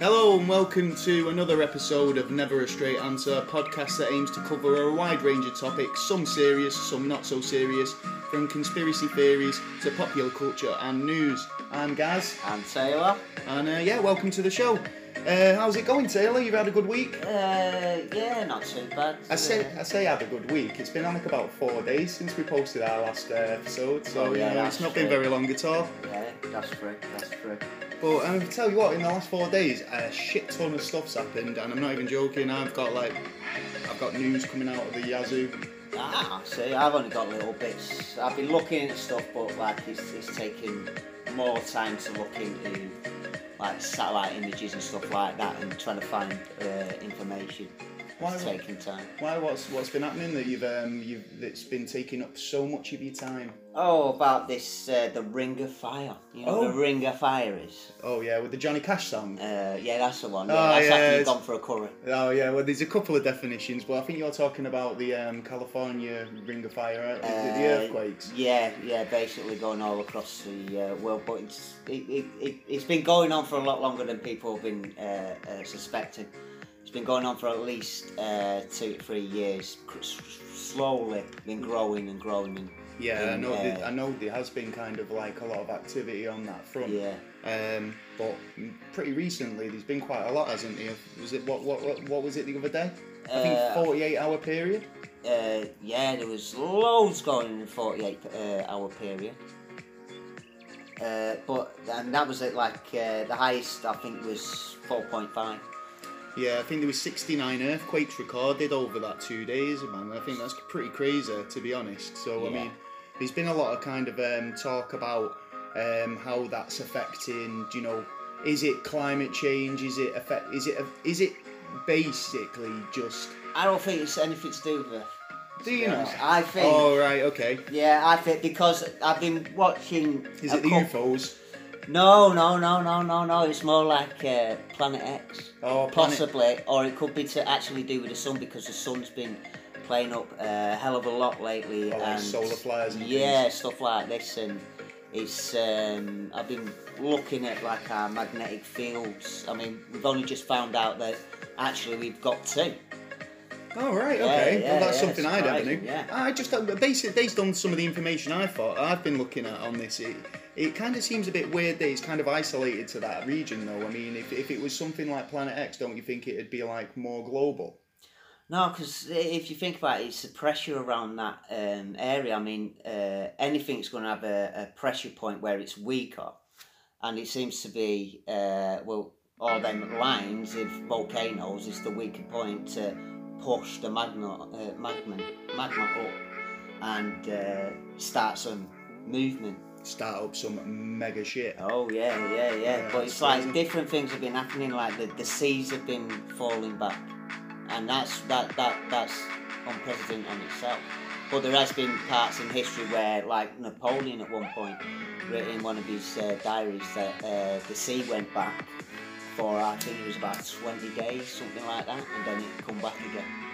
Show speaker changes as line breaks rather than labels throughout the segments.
Hello and welcome to another episode of Never a Straight Answer, a podcast that aims to cover a wide range of topics, some serious, some not so serious, from conspiracy theories to popular culture and news. I'm Gaz,
And Taylor.
and uh, yeah, welcome to the show. Uh, how's it going, Taylor? You've had a good week?
Uh, yeah, not too bad.
I say, I say, had a good week. It's been like about four days since we posted our last uh, episode, so
Oh, yeah,
you know, it's not been very long at all.
Yeah, that's true. That's true.
But um, I tell you what, in the last four days, a shit ton of stuff's happened, and I'm not even joking. I've got like, I've got news coming out of the Yazoo.
Ah, see, I've only got little bits. I've been looking at stuff, but like it's, it's taking more time to look into like satellite images and stuff like that, and trying to find uh, information.
Why
It's taking time.
Why? What's what's been happening that you've um you've that's been taking up so much of your time?
Oh, about this, uh, the Ring of Fire. You know what
Oh.
the Ring of Fire is?
Oh yeah, with the Johnny Cash song.
Uh, yeah, that's the one. Yeah,
Oh,
that's
yeah,
after
it's-
you've gone for a curry.
Oh yeah, well there's a couple of definitions, but I think you're talking about the um, California Ring of Fire, right? The- the, the
Uh,
earthquakes.
Yeah, yeah, basically going all across the uh, world, but it's it, it, it, it's been going on for a lot longer than people have been uh, uh, suspecting. It's been going on for at least uh, two to three years, slowly been growing and growing. And,
Yeah, I know.
uh,
that- I know there has been kind of like a lot of activity on that front.
yeah,
Um, but pretty recently, there's been quite a lot, hasn't there? Was it what what what, what was it the other day? I think
Uh,
48 hour period.
uh, yeah, there was loads going in the forty-eight uh, hour period. Uh, but and that was at like uh, the highest I think was four point five.
Yeah, I think there was 69 earthquakes recorded over that two days, man. I think that's pretty crazy, to be honest. So I mean, there's been a lot of kind of um, talk about um, how that's affecting. You know, is it climate change? Is it affect? Is it is it basically just?
I don't think it's anything to do with it.
Do you know?
I think.
Oh right, okay.
Yeah, I think because I've been watching.
Is it the UFOs?
No, no, no, no, no, no. It's more like uh, Planet X,
Oh, planet-
possibly, or it could be to actually do with the sun because the sun's been playing up a hell of a lot lately.
Oh, like
and
solar flares and
yeah,
things.
stuff like this, and it's. Um, I've been looking at like our magnetic fields. I mean, we've only just found out that actually we've got two.
Oh right, okay.
yeah,
well, that's
yeah,
something I never knew.
yeah.
I just uh, basically based on some of the information I thought I've been looking at on this, it, it kind of seems a bit weird that it's kind of isolated to that region, though. I mean, if, if it was something like Planet X, don't you think it'd be like more global?
No, because if you think about it, it's the pressure around that um, area. I mean, uh, anything's going to have a, a pressure point where it's weaker, and it seems to be uh, well, all them lines of volcanoes is the weaker point to push the magma, uh, magma, magma up, and uh, start some movement.
Start up some mega shit.
Oh yeah, yeah, yeah.
Yeah,
but it's like different things have been happening. Like the, the seas have been falling back, and that's that that that's unprecedented on itself. But there has been parts in history where, like Napoleon, at one point, wrote in one of his uh, diaries that uh, the sea went back for I think it was about twenty days, something like that, and then it come back again.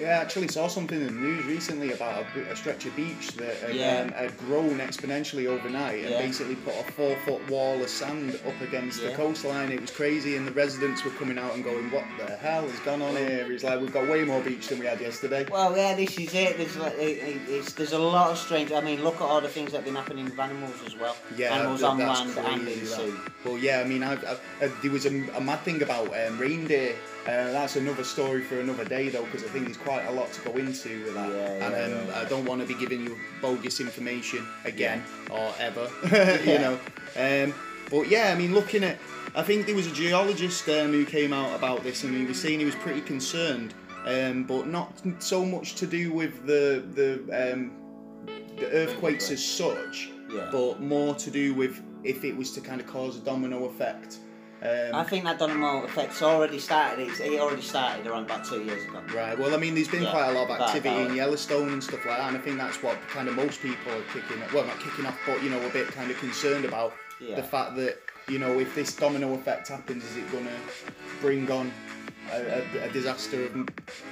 Yeah, I actually saw something in the news recently about a, a stretch of beach that had,
Yeah.
um, had grown exponentially overnight and
Yeah.
basically put a four foot wall of sand up against the coastline. It was crazy, and the residents were coming out and going, What the hell has gone on here? It's like, We've got way more beach than we had yesterday.
Well, yeah, this is it. There's like, it, there's a lot of strange. I mean, look at all the things that have been happening with animals as well.
Yeah,
animals
th-
on land and in sea.
Well, yeah, I mean, I've, I've, uh, there was a, a mad thing about um, reindeer. Uh, that's another story for another day, though, because I think there's quite a lot to go into with that.
Yeah,
and
yeah,
um,
yeah.
I don't want to be giving you bogus information again or ever, you know. Um, but yeah, I mean, looking at, I think there was a geologist um, who came out about this, and he was saying he was pretty concerned, um, but not so much to do with the the, um, the earthquakes as such but more to do with if it was to kind of cause a domino effect. Um,
I think that domino effect's already started. It's, it already started around about two years ago.
right. Well, I mean, there's been
Yeah,
quite a lot of activity in Yellowstone and stuff like that, and I think that's what kind of most people are kicking. Off well, not kicking off, but you know, a bit kind of concerned about
Yeah.
the fact that you know, if this domino effect happens, is it going to bring on a, a, a disaster of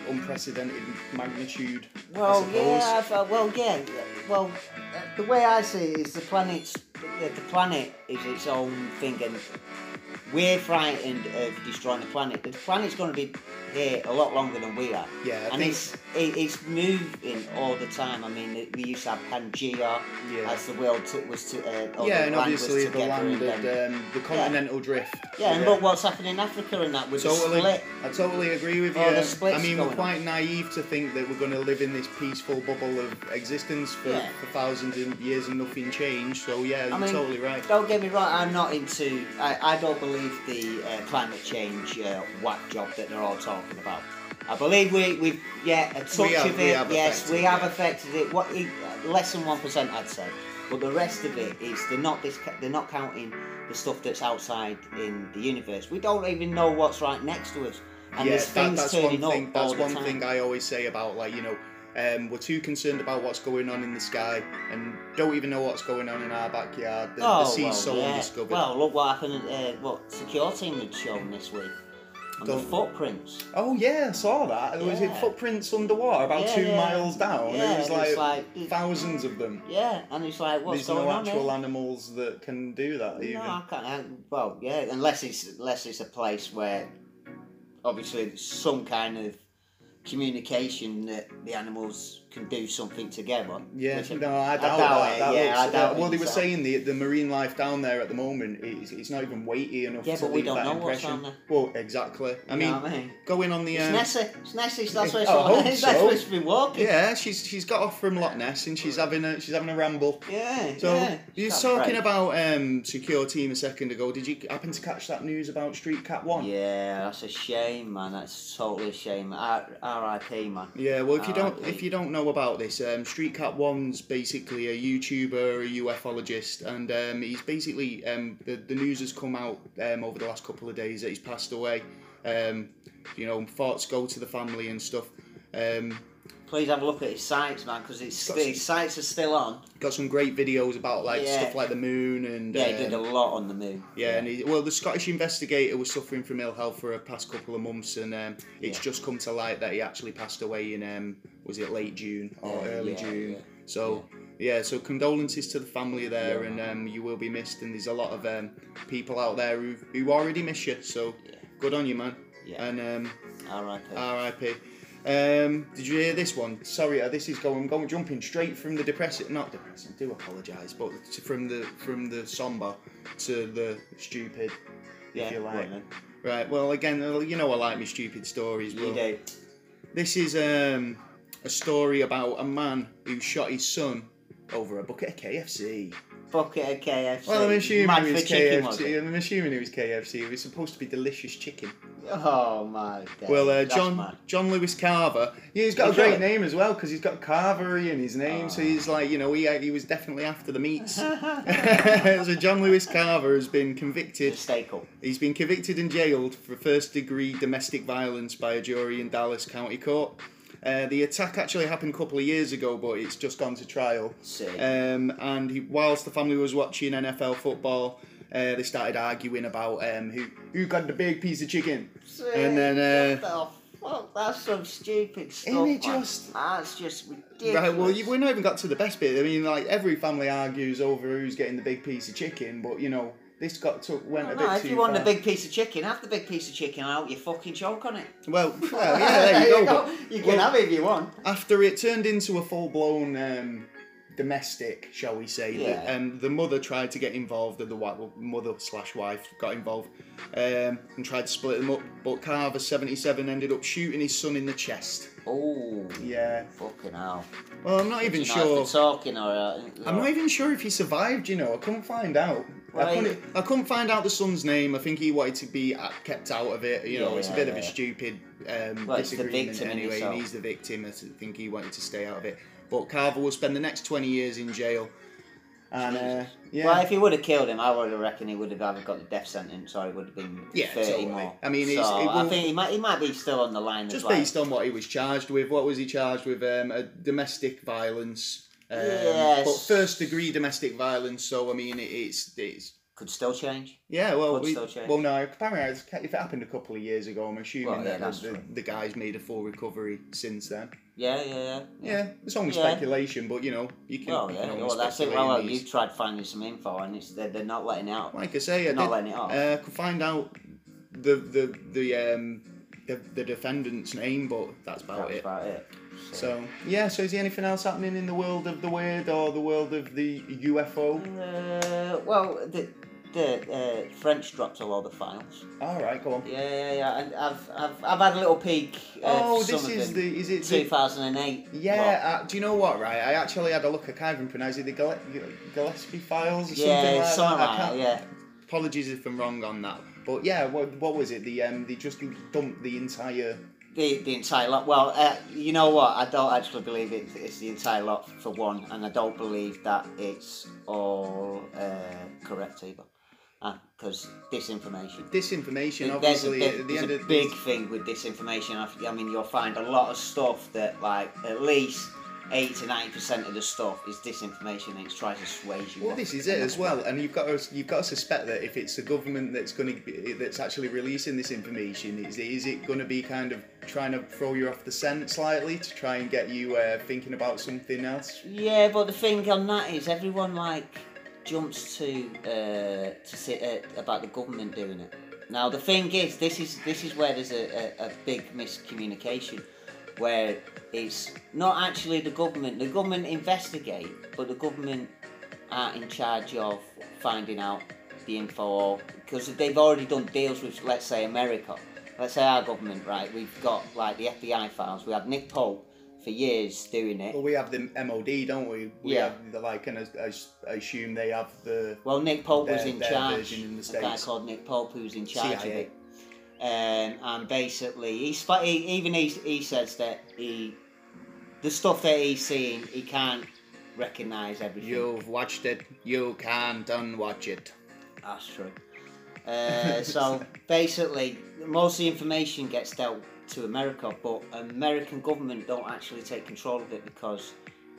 unprecedented magnitude.
Well, yeah, felt, well, yeah, well, uh, the way I see it is the planet's the, the planet is its own thing, and we're frightened of destroying the planet. The planet's going to be here a lot longer than we are,
Yeah, I
and it's it, it's moving all the time. I mean, we used to have Pangea
Yeah.
as the world took, was to uh,
yeah, and
land
obviously the land
and
um, the continental drift.
yeah, and look what's happening in Africa and that with
Totally,
the split.
I totally agree with you. I mean, we're quite naive to think that we're going to live in this peaceful bubble of existence for,
Yeah.
for thousands of years and nothing changed. So yeah, you're
mean,
totally right.
Don't get me wrong, I'm not into. I, I don't believe the uh, climate change uh, whack job that they're all talking about. I believe we, we've, yeah, a touch
have-
of it, yes, we have
yeah.
affected it. What Less than 1%, I'd say. But the rest of it is they're not, disca- they're not counting the stuff that's outside in the universe. We don't even know what's right next to us. And
yeah,
there's
that,
things
that's
turning
one thing. That's one thing I always say about like you know. Um, we're too concerned about what's going on in the sky and don't even know what's going on in our backyard. The, the
Oh,
sea's
well,
so
yeah.
undiscovered.
Well, look what happened. Uh, what secure team had shown this week. And the footprints.
oh yeah, I saw that. Was it footprints underwater, about
Yeah,
two
yeah.
miles down?
Yeah,
it was like,
it's like-
thousands of them.
Yeah, and it's like, what's
There's
going
no
on There's no
actual
here?
animals that can do that. Even.
No, I can't. I, well, yeah, unless it's unless it's a place where obviously some kind of communication that the animals can do something together.
Yeah, no, I doubt,
doubt
that.
it,
that
yeah,
looks,
I doubt
uh, well, they were
myself.
saying the the marine life down there at the moment is it's not even weighty enough
Yeah,
to
but we don't know what's
impression.
down there.
Well, exactly. I mean,
I mean?
going on the
It's
uh,
Nessie. It's Nessie. That's where
I
it's
hope
That's
so.
where she's been walking.
yeah, she's she's got off from Loch Ness and she's having a she's having a ramble.
Yeah.
So
yeah.
you were
That's
talking
great.
about um, secure team a second ago. Did you happen to catch that news about Streetcap1?
Yeah, that's a shame, man. That's totally a shame. R- R.I.P. man.
Yeah, well, if you don't if you don't know about this, um, Streetcap1's basically a YouTuber, a ufologist, and um, he's basically um, the the news has come out um, over the last couple of days that he's passed away. Um, you know, thoughts go to the family and stuff.
Please have a look at his sites, man, because his, his sites are still on.
got some great videos about like
Yeah.
stuff like the moon and
Yeah, he did a
um,
lot on the moon.
Yeah, and he, well, the Scottish investigator was suffering from ill health for a past couple of months, and um, it's
Yeah.
just come to light that he actually passed away in um, was it late June or
Yeah,
early
yeah,
June?
yeah.
So yeah. so condolences to the family there,
Yeah,
and um, you will be missed. And there's a lot of um, people out there who who already miss you. So
Yeah.
good on you, man.
Yeah.
And um,
R.I.P.
R.I.P. Um, did you hear this one? Sorry, uh, this is going going jumping straight from the depressing, not depressing. Do apologise, but to, from the from the somber to the stupid,
yeah,
if you like.
then.
Right. Well, again, uh, you know I like my stupid stories.
You do.
this is um, a story about a man who shot his son over a bucket of KFC.
Bucket of KFC.
Well, I'm assuming
Mad
it was
for chicken, was
KFC. I'm assuming it was KFC. It was supposed to be delicious chicken.
Oh my god.
Well, uh, John
mad.
John Lewis Carver. Yeah, he's got a great name as well because he's got Carvery in his name. So
Oh.
he's like, you know, he he was definitely after the meats. so John Lewis Carver has been convicted. He's been convicted and jailed for first degree domestic violence by a jury in Dallas County Court. Uh, the attack actually happened a couple of years ago, but it's just gone to trial. Um, and he, whilst the family was watching NFL football, uh, they started arguing about um, who who got the big piece of chicken.
Sick.
and then, uh,
fuck? That's some stupid stuff.
Isn't
it
just-
That's just ridiculous.
Right, well, you, we're not even got to the best bit. I mean, like every family argues over who's getting the big piece of chicken, but you know, this got took went
No,
a bit
no, if
too
you want
far.
a big piece of chicken, have the big piece of chicken out. You fucking choke on it.
Well, well, yeah, there you go. but-
You can
well,
have it if you want.
after it turned into a full blown um, domestic, shall we say,
Yeah.
the, um, the mother tried to get involved, and the wi- well, mother slash wife got involved um, and tried to split them up. But Carver, 77, ended up shooting his son in the chest.
Oh,
Yeah.
fucking hell.
Well, I'm not even
You know,
sure.
If talking or. Uh,
I'm not even sure if he survived. You know, I couldn't find out. I
Right.
couldn't. I couldn't find out the son's name. I think he wanted to be kept out of it. You know,
Yeah,
it's a
yeah,
bit of a
yeah.
stupid um,
Well,
disagreement
victim
anyway, and he's the victim. I think he wanted to stay out of it. But Carver will spend the next 20 years in jail. And uh, yeah,
Well, if he would have killed him, I would have reckoned he would have either got the death sentence or he would have been
Yeah,
30
totally.
more.
I mean, it's-
so
it
I think he might, he might be still on the line
just
as well.
based on what he was charged with. What was he charged with? Um, a domestic violence. Um,
Yes.
But first degree domestic violence. So I mean, it, it's it's
could still change.
Yeah, well,
Could
we,
still change.
well, no. Apparently, if it happened a couple of years ago, I'm assuming
Well, yeah,
that the, the guy's made a full recovery since then.
Yeah, yeah, yeah.
Yeah, it's only
Yeah.
speculation, but you know, you can.
Well,
you
yeah.
can
Well, that's it. Well, you've tried finding some info, and it's they're, they're not letting out.
Like I say, I
not
did.
letting it off.
Uh, could find out the the the um the, the defendant's name, but that's about
That's
it.
about it.
So yeah, so is there anything else happening in the world of the weird or the world of the UFO?
Uh, well, the the uh, French dropped a lot of files.
All right, go on.
Yeah, yeah, yeah. And I've I've, I've had a little peek. Uh,
oh, this is the is it the
2008.
Yeah, uh, do you know what? Right, I actually had a look. I can't even pronounce it. The Gille- Gillespie files or
Yeah,
something like that.
Like yeah.
Apologies if I'm wrong on that. But yeah, what, what was it? The um, they just dumped the entire.
The, the entire lot. Well, uh, you know what? I don't actually believe it, it's the entire lot for one, and I don't believe that it's all uh, correct either. Because disinformation.
Disinformation,
There's a
obviously,
big,
the
there's
end
a
of
big thing with disinformation. I, mean, you'll find a lot of stuff that, like, at least 80 to 90% of the stuff is disinformation and it's trying to sway you.
Well, this is it as well, and you've got to you've got to suspect that if it's the government that's going to be that's actually releasing this information, is is it going to be kind of trying to throw you off the scent slightly to try and get you uh, thinking about something else?
Yeah, but the thing on that is everyone like jumps to uh, to say uh, about the government doing it. Now the thing is, this is this is where there's a, a, a big miscommunication, where it's not actually the government. The government investigate, but the government aren't in charge of finding out the info, because they've already done deals with, let's say, America. Let's say our government, right? We've got like the FBI files. We had Nick Pope for years doing it.
Well, we have the MOD, don't we? we
Yeah.
Have the, like, and i assume they have the.
Well, Nick Pope was in charge.
in the
a guy called Nick Pope who's in charge of it. Um, and basically, he, sp- he even he, he says that he, the stuff that he's seeing, he can't recognise everything.
You've watched it. You can't unwatch it.
That's true. Uh, so basically, most of the information gets dealt to America, but American government don't actually take control of it because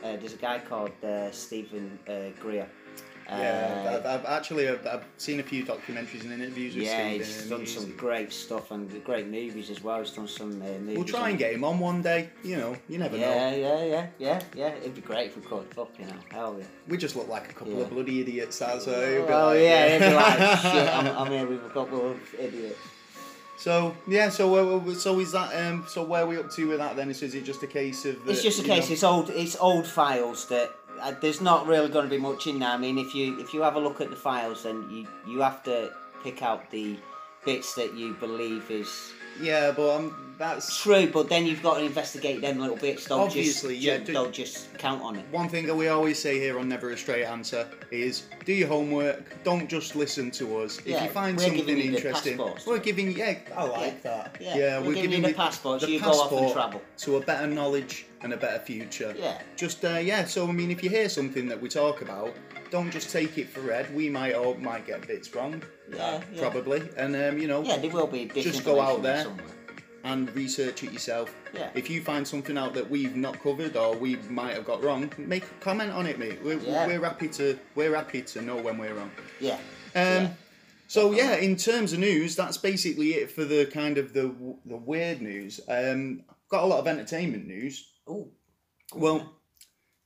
uh, there's a guy called uh, Steven uh, Greer.
Yeah,
Uh,
I've, I've actually I've, I've seen a few documentaries and interviews with
Yeah,
Steven.
he's
and
done
he's-
some great stuff and great movies as well. He's done some uh, movies.
We'll try and get him on one day. You know, you never know.
Yeah, yeah, yeah, yeah, yeah. It'd be great if we could. Fuck, you know, hell yeah.
We just look like a couple
Yeah.
of bloody idiots. That's what it'd be
Oh
like,
yeah, it'd be like shit. I'm, I'm here with a couple of idiots.
So yeah, so uh, so is that um so where are we up to with that then? So is it just a case of the,
It's just a case.
know-
It's old. It's old files that uh, there's not really going to be much in there. I mean, if you if you have a look at the files, then you you have to pick out the bits that you believe is
yeah, but um, that's
true. But then you've got to investigate them a little bits. Don't
Obviously,
just,
yeah, do-
don't just count on it.
one thing that we always say here on Never a Straight Answer is do your homework. Don't just listen to us.
Yeah,
if you find
we're
something
giving you the
interesting,
passports.
we're giving yeah, I like
Yeah.
that.
Yeah, we're giving you the passports,
the
you go off and
passport
travel.
to a better knowledge and a better future.
Yeah.
Just uh, yeah. So I mean, if you hear something that we talk about, don't just take it for read. We might all might get bits wrong.
Yeah, yeah.
Probably, and um, you know,
Yeah, there will be
Just go out there.
somewhere.
and research it yourself.
Yeah.
If you find something out that we've not covered or we might have got wrong, make a comment on it, mate. We're,
Yeah.
we're happy to we're happy to know when we're wrong.
Yeah.
Um,
Yeah.
So yeah, in terms of news, that's basically it for the kind of the the weird news. Um, got a lot of entertainment news.
Ooh.
Well,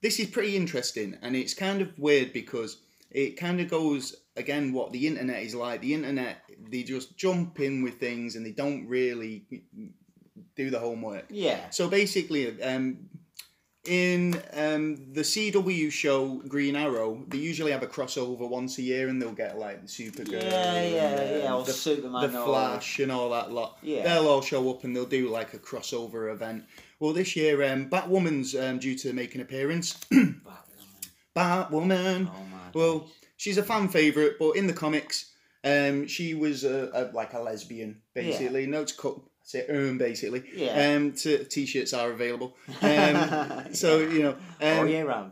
this is pretty interesting, and it's kind of weird because it kind of goes again what the internet is like. The internet, they just jump in with things and they don't really do the homework.
Yeah.
So basically, um, in um, the CW show Green Arrow, they usually have a crossover once a year, and they'll get like the Supergirl,
Yeah, yeah,
and,
yeah, or
the,
Superman
the Flash, and all that lot.
Yeah.
They'll all show up, and they'll do like a crossover event. Well, this year, um, Batwoman's um, due to make an appearance. Batwoman.
Oh my.
Well, she's a fan favorite, but in the comics, um, she was a, a, like a lesbian, basically. No, to cut, say um, basically.
Yeah.
Um, t- t-shirts are available. Um, so you know.
all
Um,
year round.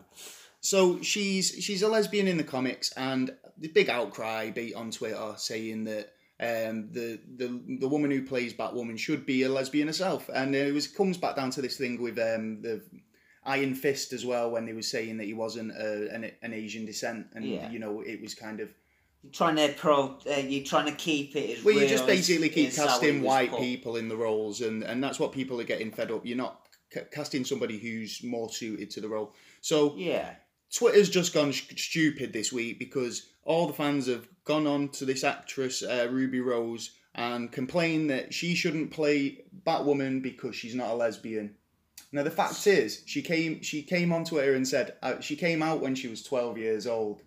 so she's she's a lesbian in the comics, and the big outcry beat on Twitter saying that. Um, the, the the woman who plays Batwoman should be a lesbian herself, and it was comes back down to this thing with um, the Iron Fist as well when they were saying that he wasn't uh, an, an Asian descent, and
Yeah.
you know it was kind of
You're trying to pro. Uh, you're trying to keep it as
Well, you just
as-
basically keep
as
casting white
put.
people in the roles, and, and that's what people are getting fed up. You're not ca- casting somebody who's more suited to the role. So
Yeah.
Twitter's just gone sh- stupid this week because all the fans have gone on to this actress uh, Ruby Rose and complained that she shouldn't play Batwoman because she's not a lesbian. Now the fact is, she came she came on Twitter and said uh, she came out when she was twelve years old.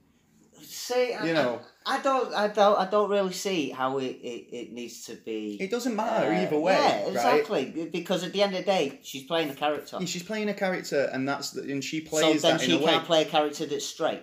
See, I,
You know.
I, I don't, I don't, I don't really see how it, it, it needs to be.
It doesn't matter
uh,
either way,
Yeah,
right?
exactly. Because at the end of the day, she's playing a character.
Yeah, she's playing a character, and that's the, and she plays. so then
she
a
can't play a character that's straight.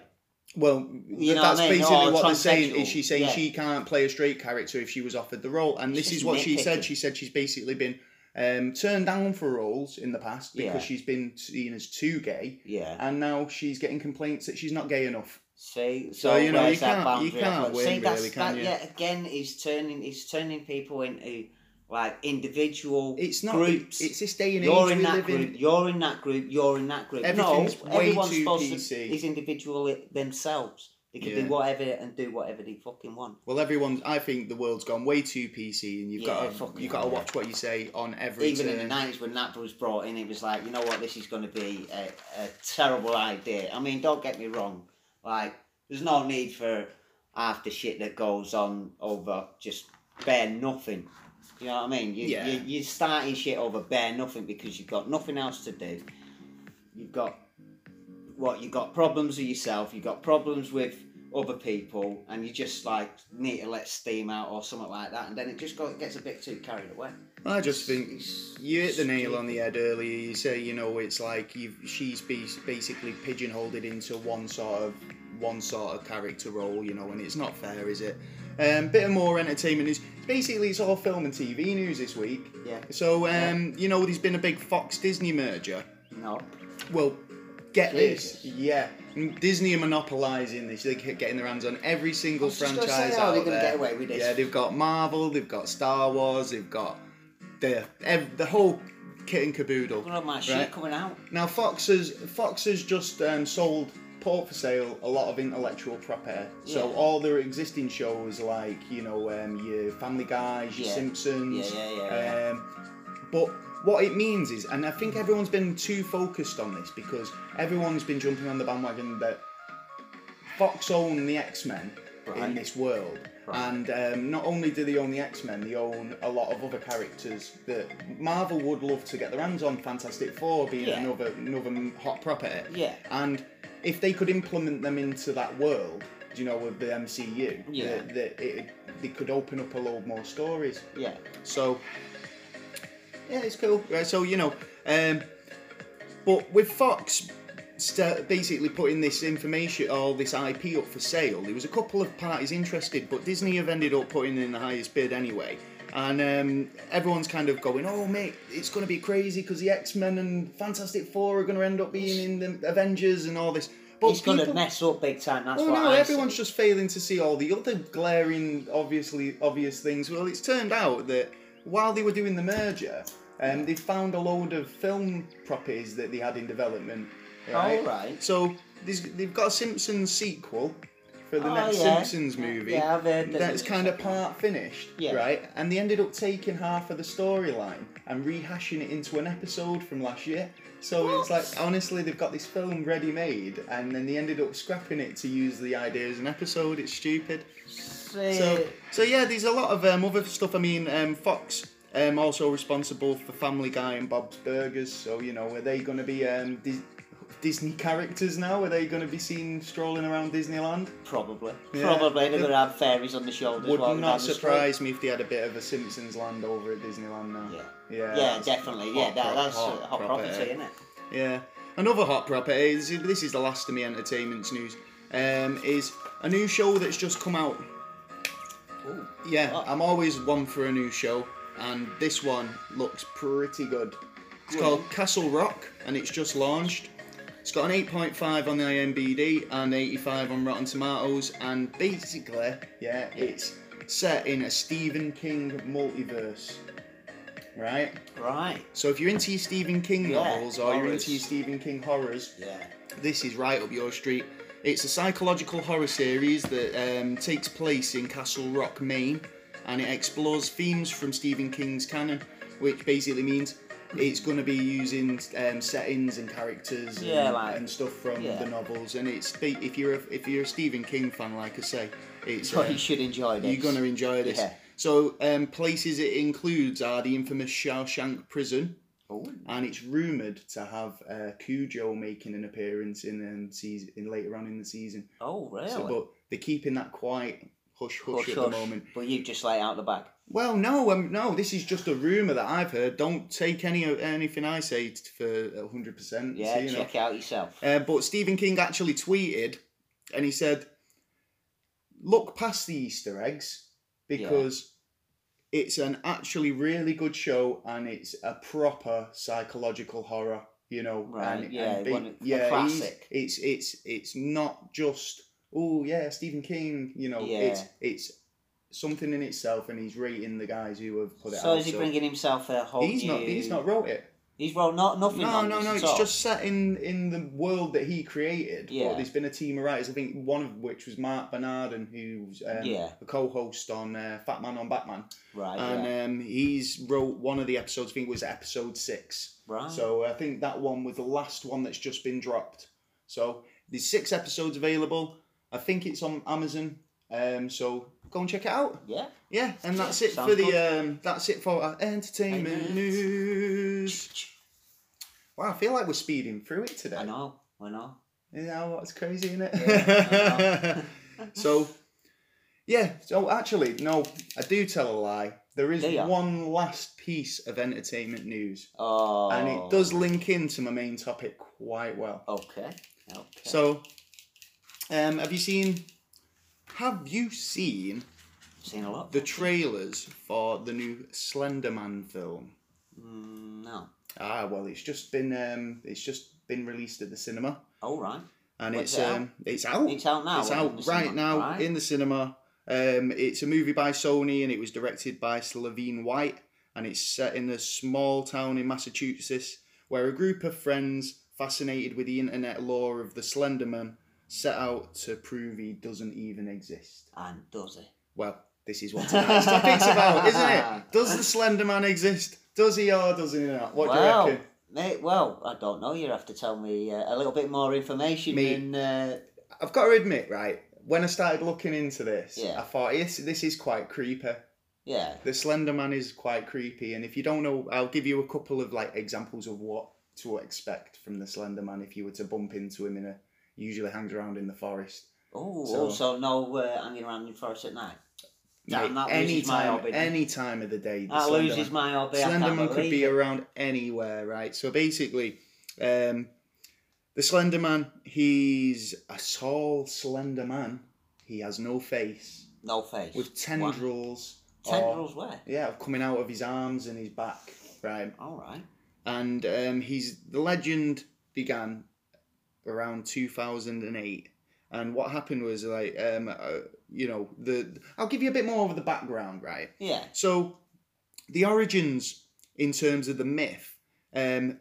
Well,
You know
that's
what I mean?
basically
Or
what they're saying. Is she saying
yeah.
she can't play a straight character if she was offered the role? And this is what she said. She said she's basically been um, turned down for roles in the past because
Yeah.
she's been seen as too gay,
Yeah.
and now she's getting complaints that she's not gay enough.
See,
So,
so,
you know, you can't- you can't win,
See, that's,
really, can
that,
you?
Yeah, again, he's turning, he's turning people into like individual
It's not.
groups.
It's this day and
you're
age
in
we
that group.
in.
You're in that group. You're in that group. No,
way
everyone's
too
supposed
PC.
to is individual themselves. They can
Yeah.
do whatever and do whatever they fucking want.
Well, everyone. I think the world's gone way too PC, and you've
Yeah,
got to you've got to watch what you say on every.
Even in the nineties when that was brought in, it was like, you know what, this is going to be a, a terrible idea. I mean, don't get me wrong. Like, there's no need for after shit that goes on over just bare nothing. You know what I mean? You,
Yeah.
you, you're starting shit over bare nothing because you've got nothing else to do. You've got what? You've got problems with yourself. You've got problems with other people, and you just like need to let steam out or something like that, and then it just gets a bit too carried away.
I just think
It's-
you hit the nail on the head earlier. You say, you know, it's like you've she's be, basically pigeonholed into one sort of one sort of character role, you know, and it's not fair, is it? Um, bit of more entertainment news. Basically, it's all film and TV news this week.
Yeah.
So, um, you know, there's been a big Fox Disney merger.
No.
Well, get
Jesus.
this, yeah, Disney are monopolising this. They're getting their hands on every single
I was just
franchise
gonna say, how are
out
they gonna
there.
get away with this?
Yeah, they've got Marvel, they've got Star Wars, they've got the ev- the whole kit and caboodle.
Have my shit
Right.
coming out.
Now, Fox has Fox has just um, sold put for sale a lot of intellectual property. So
Yeah.
all their existing shows, like you know, um, your Family Guys, your
Yeah.
Simpsons,
Yeah, yeah, yeah,
um, but what it means is, and I think everyone's been too focused on this because everyone's been jumping on the bandwagon that Fox own the X Men in this world.
Right.
And um, not only do they own the X Men, they own a lot of other characters that Marvel would love to get their hands on. Fantastic Four being another another hot property.
Yeah.
And if they could implement them into that world, you know, with the MCU,
Yeah.
that, that it, they could open up a lot more stories.
Yeah.
So, yeah, it's cool. Right, so you know, um, but with Fox st- basically putting this information, all this IP up for sale, there was a couple of parties interested, but Disney have ended up putting in the highest bid anyway. And um, everyone's kind of going, oh mate, it's going to be crazy because the X Men and Fantastic Four are going to end up being in the Avengers and all this. But
It's gonna mess up big time. That's
well,
what
no,
I
everyone's
see.
just failing to see all the other glaring, obviously obvious things. Well, it's turned out that while they were doing the merger, um, they found a load of film properties that they had in development. Right.
Oh, right.
So they've got a Simpsons sequel for the
Oh,
next
yeah.
Simpsons movie.
Yeah, I've heard that
That's kind of part finished,
Yeah.
right? And they ended up taking half of the storyline and rehashing it into an episode from last year. So it's like honestly, they've got this film ready made, and then they ended up scrapping it to use the idea as an episode. It's stupid. So, so yeah, there's a lot of um, other stuff. I mean, um, Fox um, also responsible for Family Guy and Bob's Burgers. So you know, are they going to be um, Dis- Disney characters now? Are they going to be seen strolling around Disneyland?
probably,
Yeah.
probably they're gonna have fairies on the shoulders.
Would not surprise me if they had a bit of a Simpsons land over at Disneyland now.
Yeah.
Yeah,
Yeah, definitely. Yeah, that, that's
hot
hot, hot
property.
property, isn't it?
Yeah. Another hot property, is, this is the last of me entertainment news, um, is a new show that's just come out.
Ooh.
Yeah,
Oh.
I'm always one for a new show, and this one looks pretty good. It's called Castle Rock, and it's just launched. It's got an 8.5 on the IMBD and 85 on Rotten Tomatoes, and basically, yeah, it's set in a Stephen King multiverse. Right?
Right.
So if you're into your Stephen King
Yeah,
novels or you're
horrors.
into your Stephen King horrors,
Yeah.
this is right up your street. It's a psychological horror series that um, takes place in Castle Rock, Maine, and it explores themes from Stephen King's canon, which basically means it's going to be using um, settings and characters and,
Yeah, like-
and stuff from
yeah.
the novels. And it's if you're a, if you're a Stephen King fan, like I say, it's uh,
you should enjoy this.
you're going to enjoy this.
Yeah.
So um, places it includes are the infamous Shawshank Prison,
Oh,
and it's rumored to have uh, Cujo making an appearance in um, season in later on in the season.
oh really?
So, but they're keeping that quiet, hush hush,
Hush,
at
hush.
the moment.
But you just lay out the back.
Well, no, um, no, this is just a rumor that I've heard. Don't take any anything I say for hundred percent.
Yeah,
you know.
check it out yourself.
Uh, but Stephen King actually tweeted, and he said, "Look past the Easter eggs because it's an actually really good show, and it's a proper psychological horror. You know,
Right,
And,
yeah,
and be- yeah. It's it's it's not just oh yeah, Stephen King. You know, it's
Yeah.
it's something in itself, and he's rating the guys who have put it out.
So
out.
is he bringing himself a whole
He's
new...
not. He's not wrote it.
He's wrote not nothing.
No, no, no. It's
all.
just set in in the world that he created.
Yeah.
But there's been a team of writers. I think one of which was Mark Bernardin, who's um,
Yeah.
a co-host on uh, Fat Man on Batman,
right.
and
yeah.
um, he's wrote one of the episodes. I think it was episode six.
right.
So I think that one was the last one that's just been dropped. So there's six episodes available. I think it's on Amazon. Um, so go and check it out.
yeah.
Yeah, and that's it
Sounds
for the
good.
um, that's it for our entertainment news. Wow, I feel like we're speeding through it today.
I know. I know.
Yeah, what's crazy, isn't it?
Yeah,
so, yeah. So actually, no, I do tell a lie. There is one last piece of entertainment news,
Oh.
and it does link into my main topic quite well.
Okay. Okay.
So, um, have you seen? Have you seen
seen a lot.
the trailers for the new Slenderman film?
Mm, no.
Ah, well, it's just been um, it's just been released at the cinema,
All right.
and
When's
it's
it out?
um, it's out.
It's out now.
it's out right
cinema,
now
right?
in the cinema. Um, it's a movie by Sony, and it was directed by Sylvain White, and it's set in a small town in Massachusetts where a group of friends fascinated with the internet lore of the Slenderman set out to prove he doesn't even exist.
And does he?
Well, this is what tonight's topic's about, isn't it? Does the Slender Man exist? Does he or does he not? What
well,
do you reckon?
Mate, well, I don't know. You have to tell me uh, a little bit more information.
Me-
than, uh,
I've got to admit, right, when I started looking into this,
Yeah.
I thought this, this is quite creepy.
yeah.
The Slender Man is quite creepy, and if you don't know, I'll give you a couple of like examples of what to expect from the Slender Man if you were to bump into him in a. Usually hangs around in the forest.
Oh,
So-
also no uh, hanging around in the forest at night. Damn,
Mate, any time,
hobby.
any time of the day. the
that
Slender
loses my hobby.
Slenderman could be
it.
around anywhere, right? So basically, um, the Slender Man, he's a tall, slender man. He has no face,
No face.
with tendrils. or-
Tendrils where?
yeah, coming out of his arms and his back, right?
All right.
And um, he's the legend began around 2008. And what happened was like, um, uh, you know, the I'll give you a bit more of the background, right?
Yeah.
So, the origins in terms of the myth, um,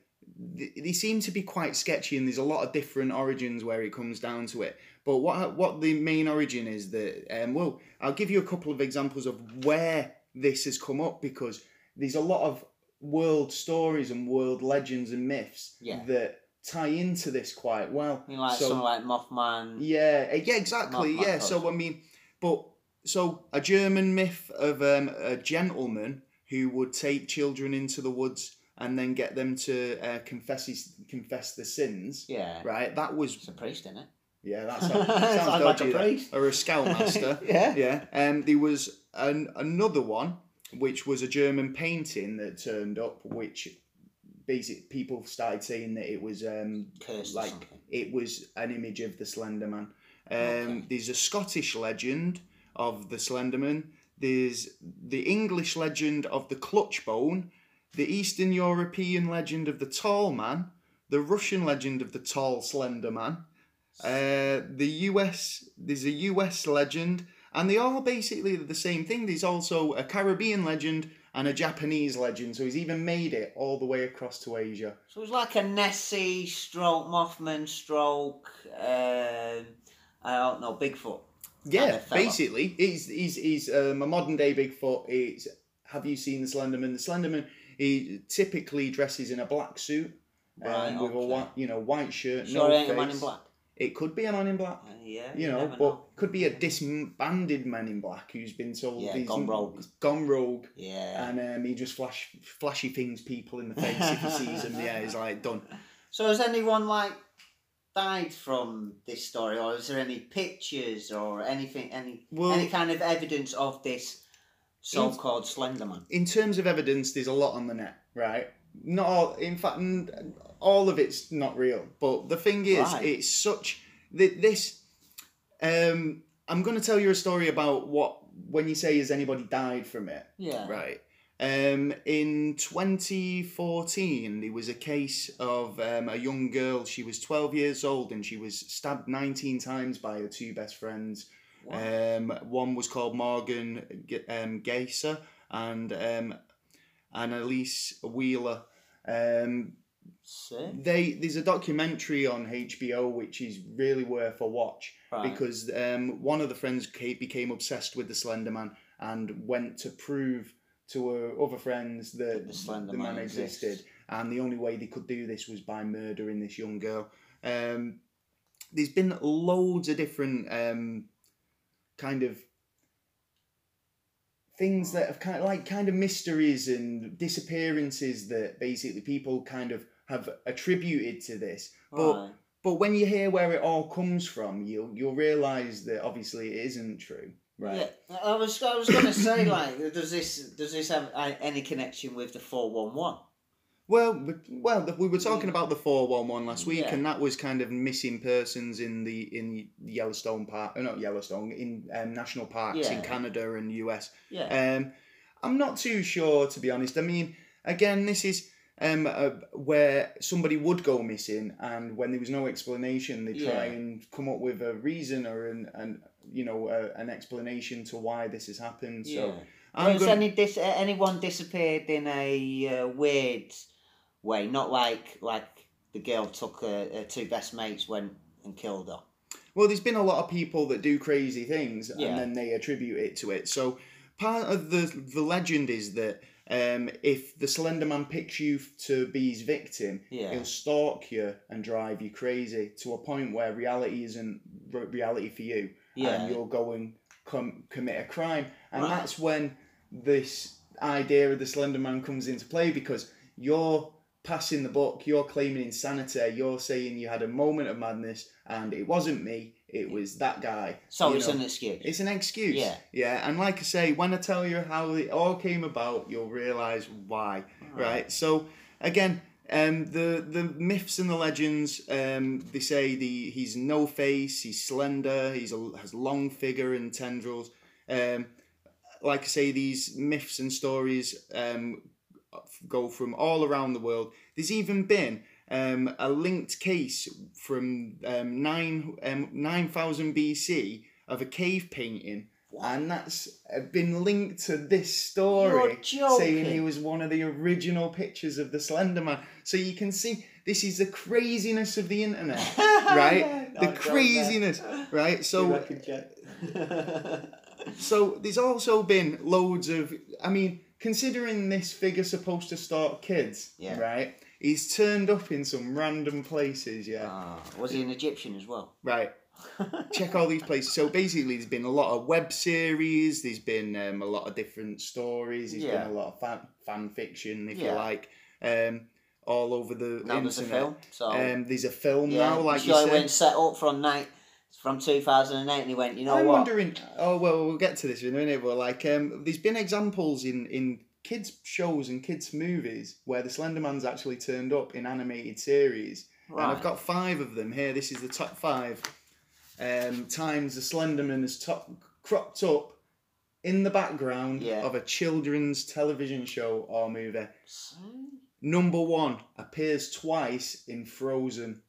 th- they seem to be quite sketchy, and there's a lot of different origins where it comes down to it. But what what the main origin is that, um, well, I'll give you a couple of examples of where this has come up because there's a lot of world stories and world legends and myths
Yeah.
that tie into this quite well.
You like
So-
something like Mothman.
Yeah, uh, yeah, exactly.
My
yeah, so I mean, but so a German myth of um, a gentleman who would take children into the woods and then get them to uh, confess his, confess the sins.
Yeah.
Right, that was
It's a priest, isn't it?
yeah, that sounds,
Sounds
sounds
like a priest.
Or a scoutmaster.
yeah.
yeah, and there was an, another one which was a German painting that turned up, which basic people started saying that it was um,
Cursed
like it was an image of the Slenderman. Um,
Okay.
There's a Scottish legend of the Slenderman. There's the English legend of the Clutchbone, the Eastern European legend of the Tall Man, the Russian legend of the Tall Slender Man. Uh, the US, there's a US legend, and they all basically the same thing. There's also a Caribbean legend and a Japanese legend. So he's even made it all the way across to Asia.
So it was like a Nessie stroke, Mothman stroke, um, I don't know, Bigfoot.
Yeah,
kind of fella.
basically, he's he's he's um, a modern day Bigfoot. It's, have you seen the Slenderman? The Slenderman he typically dresses in a black suit um,
Right,
with a white, you know, white shirt,
Sure,
no face.
man in black.
It could be a man in black,
Uh, yeah,
you know, but could be a disbanded man in black who's been told
Yeah,
he's
gone rogue.
he's gone rogue,
Yeah.
and um, he just flash flashy things people in the face if he sees them. Yeah, he's like done.
So has anyone like died from this story, or is there any pictures or anything, any
Well-
any kind of evidence of this so-called Slenderman?
in terms of evidence, there's a lot on the net, right? Not all, in fact, all of it's not real. But the thing is,
Right.
it's such that this. Um, I'm going to tell you a story about what when you say has anybody died from it,
Yeah.
right? Um, in 2014, there was a case of um, a young girl. She was 12 years old and she was stabbed 19 times by her two best friends.
Wow.
Um, one was called Morgan G- um, Geyser and um, Annalise Wheeler. Um, they there's a documentary on HBO which is really worth a watch
Right.
because um, one of the friends ca- became obsessed with the Slender Man and went to prove to her other friends that
the Slender
the man
Man
existed,
exists.
and the only way they could do this was by murdering this young girl. Um, there's been loads of different um, kind of things that have kind of like kind of mysteries and disappearances that basically people kind of have attributed to this. But
Right.
but when you hear where it all comes from, you'll you'll realise that obviously it isn't true. Right.
Yeah, I was I was gonna say like, does this does this have uh, any connection with the four one one?
Well, well, we were talking about the four one one last week,
Yeah.
and that was kind of missing persons in the in Yellowstone Park, uh, not Yellowstone, in um, national parks in Canada and US.
Yeah.
Um, I'm not too sure, to be honest. I mean, again, this is um, uh, where somebody would go missing, and when there was no explanation, they try
Yeah.
and come up with a reason or an, an you know uh, an explanation to why this has happened. So
yeah. Has
gonna-
any dis- anyone disappeared in a uh, weird way? Not like like the girl took her, her two best mates went and killed her.
Well, there's been a lot of people that do crazy things
Yeah.
and then they attribute it to it. So part of the the legend is that um, if the Slender Man picks you to be his victim,
Yeah.
he'll stalk you and drive you crazy to a point where reality isn't re- reality for you,
Yeah.
and you'll go and com- commit a crime. And
Right.
that's when this idea of the Slender Man comes into play because you're passing the book, you're claiming insanity, you're saying you had a moment of madness and it wasn't me, it was that guy.
So
you
it's
know.
an excuse.
It's an excuse.
Yeah.
Yeah, and like I say, when I tell you how it all came about, you'll realise why. Right. So again, um, the the myths and the legends, um, they say the he's no face, he's slender, he's a, has long figure and tendrils. Um, like I say, these myths and stories um, go from all around the world. There's even been um, a linked case from um, nine um, nine thousand BC of a cave painting, and that's been linked to this story, saying he was one of the original pictures of the Slender Man. So you can see this is the craziness of the internet, right?
No,
the craziness, right? So so there's also been loads of. I mean, considering this figure's supposed to stalk kids,
Yeah.
right? He's turned up in some random places, yeah.
Ah, was he an Egyptian as well?
Right. Check all these places. So basically, there's been a lot of web series. There's been um, a lot of different stories. There's
Yeah.
been a lot of fan, fan fiction, if
Yeah.
you like, um, all over the
Now there's a
internet.
film. So
Um, there's a film
yeah,
now, like you
sure he
said.
went set up from night from two thousand and eight, and he went. You know what
I'm
what?
wondering. Oh well, we'll get to this in a minute. But like, um, there's been examples in in kids shows and kids movies where the Slender Man's actually turned up in animated series, and I've got five of them here. This is the top five um, times the Slender Man has top, cropped up in the background
Yeah.
of a children's television show or movie. Number one appears twice in Frozen.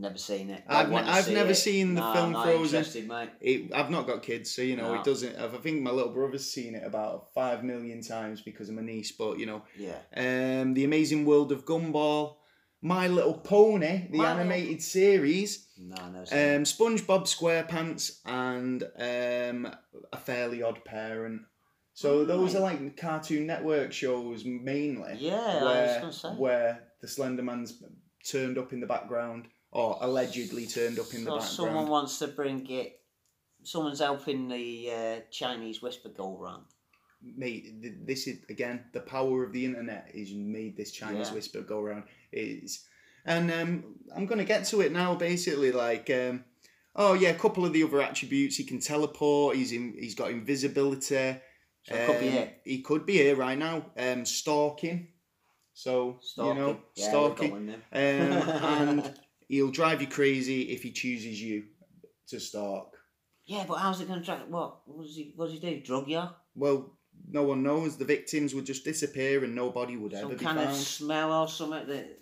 Never seen it.
I've ne- I've
see
never
it.
seen the film Frozen.
Mate.
It, I've not got kids, so you know
No.
it doesn't. I think my little brother's seen it about five million times because of my niece. But you know,
Yeah.
um, the Amazing World of Gumball, My Little Pony, the
My Little-
animated series,
No, no.
um, SpongeBob SquarePants, and um, A Fairly Odd Parent. So those are like Cartoon Network shows mainly.
yeah, I was
where, where the Slender Man's turned up in the background, or allegedly turned up in the
so
background.
someone wants to bring it. Someone's helping the uh, Chinese whisper go round.
Mate, th- this is again the power of the internet is made this Chinese
Yeah.
whisper go around. Is and um, I'm gonna get to it now. Basically, like um, oh yeah, a couple of the other attributes. He can teleport. He's in. He's got invisibility.
So it could be
Um,
it.
He could be here right now. Um, stalking. So
Stalking.
you know,
yeah,
stalking. Um, and he'll drive you crazy if he chooses you to stalk.
Yeah, but how's it going to track? What? What does he? What does he do? Drug you?
Well, no one knows. The victims would just disappear and nobody would ever
Some
be
kind
found.
of smell or something that.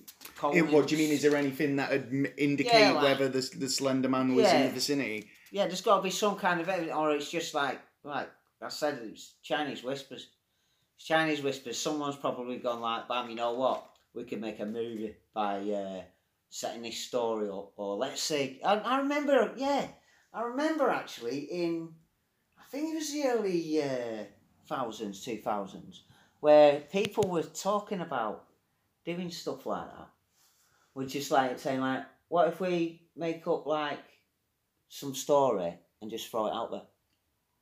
Eh, what do you mean? Is there anything that would indicate
Yeah, like-
whether the, the Slender Man was in the vicinity?
Yeah, there's got to be some kind of evidence, or it's just like like I said, it's Chinese whispers. It's Chinese whispers. Someone's probably gone like, "Bam, you know what? We could make a movie by uh, setting this story up." Or let's say, I, I remember, yeah, I remember actually in, I think it was the early uh, thousands, two thousands, where people were talking about doing stuff like that. We're just like saying like, what if we make up like some story and just throw it out there.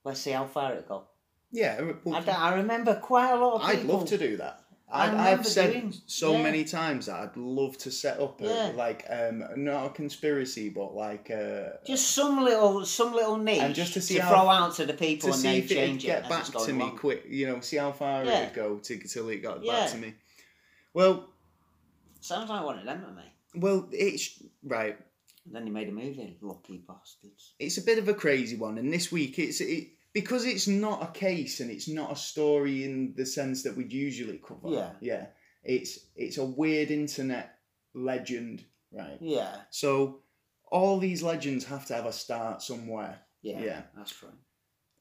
Let's see how far it go.
Yeah, well,
I, I remember quite a lot of
I'd
people.
love to do that.
I
I've said
doing-
so
yeah.
many times that I'd love to set up a,
Yeah.
like um not a conspiracy but like uh
Just some little, some little niche
And just to see
to
how-
throw out to the people
to
and
see if
change it
get back to me
along.
quick. You know, see how far
Yeah.
it'd go to, till it got back to me. Well,
Sounds like one of them to me.
well, it's right.
Then they made a movie, lucky bastards.
it's a bit of a crazy one and this week it's it because it's not a case and it's not a story in the sense that we'd usually cover
Yeah.
yeah it's it's a weird internet legend right
Yeah,
so all these legends have to have a start somewhere
yeah,
Yeah.
that's true.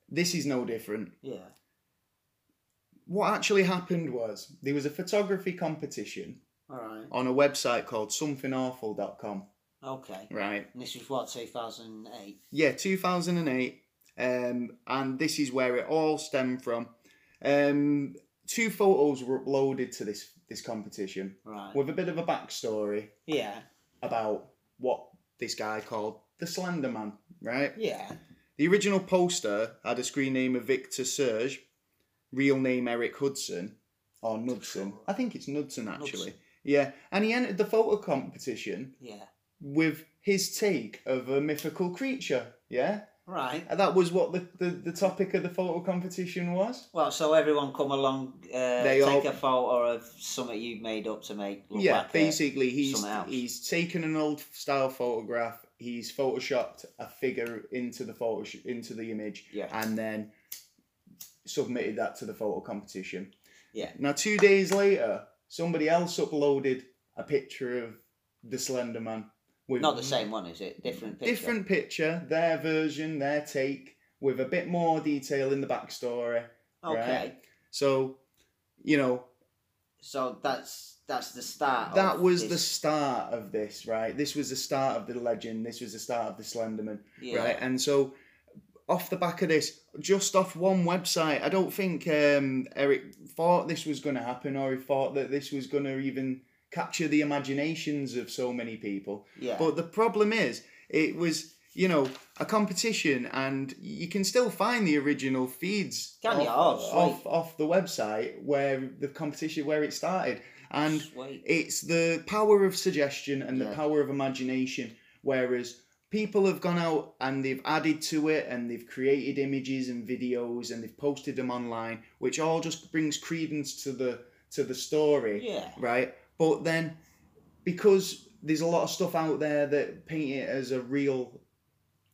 this is no different
Yeah,
what actually happened was there was a photography competition
all right,
on a website called somethingawful.com
okay.
right
And this was what 2008.
Yeah, 2008. Um, and this is where it all stemmed from. Um, two photos were uploaded to this this competition
Right.
with a bit of a backstory
Yeah,
about what this guy called the Slender Man, right?
yeah.
The original poster had a screen name of Victor Surge, real name Eric Hudson, or Knudsen. I think it's Knudsen actually.
Knudsen.
Yeah, and he entered the photo competition
Yeah.
with his take of a mythical creature. Yeah,
Right.
And that was what the, the, the topic of the photo competition was.
Well, so everyone come along, uh, take
all-
a photo of something you made up to make look
yeah,
like
basically he's he's taken an old style photograph, he's photoshopped a figure into the photo into the image,
Yeah.
and then submitted that to the photo competition.
Yeah.
Now two days later, somebody else uploaded a picture of the Slender Man with
Not the same one, is it? Different picture.
different picture, their version, their take, with a bit more detail in the backstory.
Okay.
right. So, you know,
So that's that's the start.
that was the start of this, right? This was the start of the legend. This was the start of the Slenderman,
yeah.
right? And so, off the back of this, just off one website, I don't think um, Eric thought this was going to happen, or he thought that this was going to even capture the imaginations of so many people.
Yeah.
But the problem is, it was you know a competition, and you can still find the original feeds off,
Oh,
off, off the website where the competition where it started, and
Sweet.
it's the power of suggestion and the power of imagination. Whereas people have gone out and they've added to it and they've created images and videos and they've posted them online, which all just brings credence to the to the story
Yeah.
right? But then because there's a lot of stuff out there that paint it as a real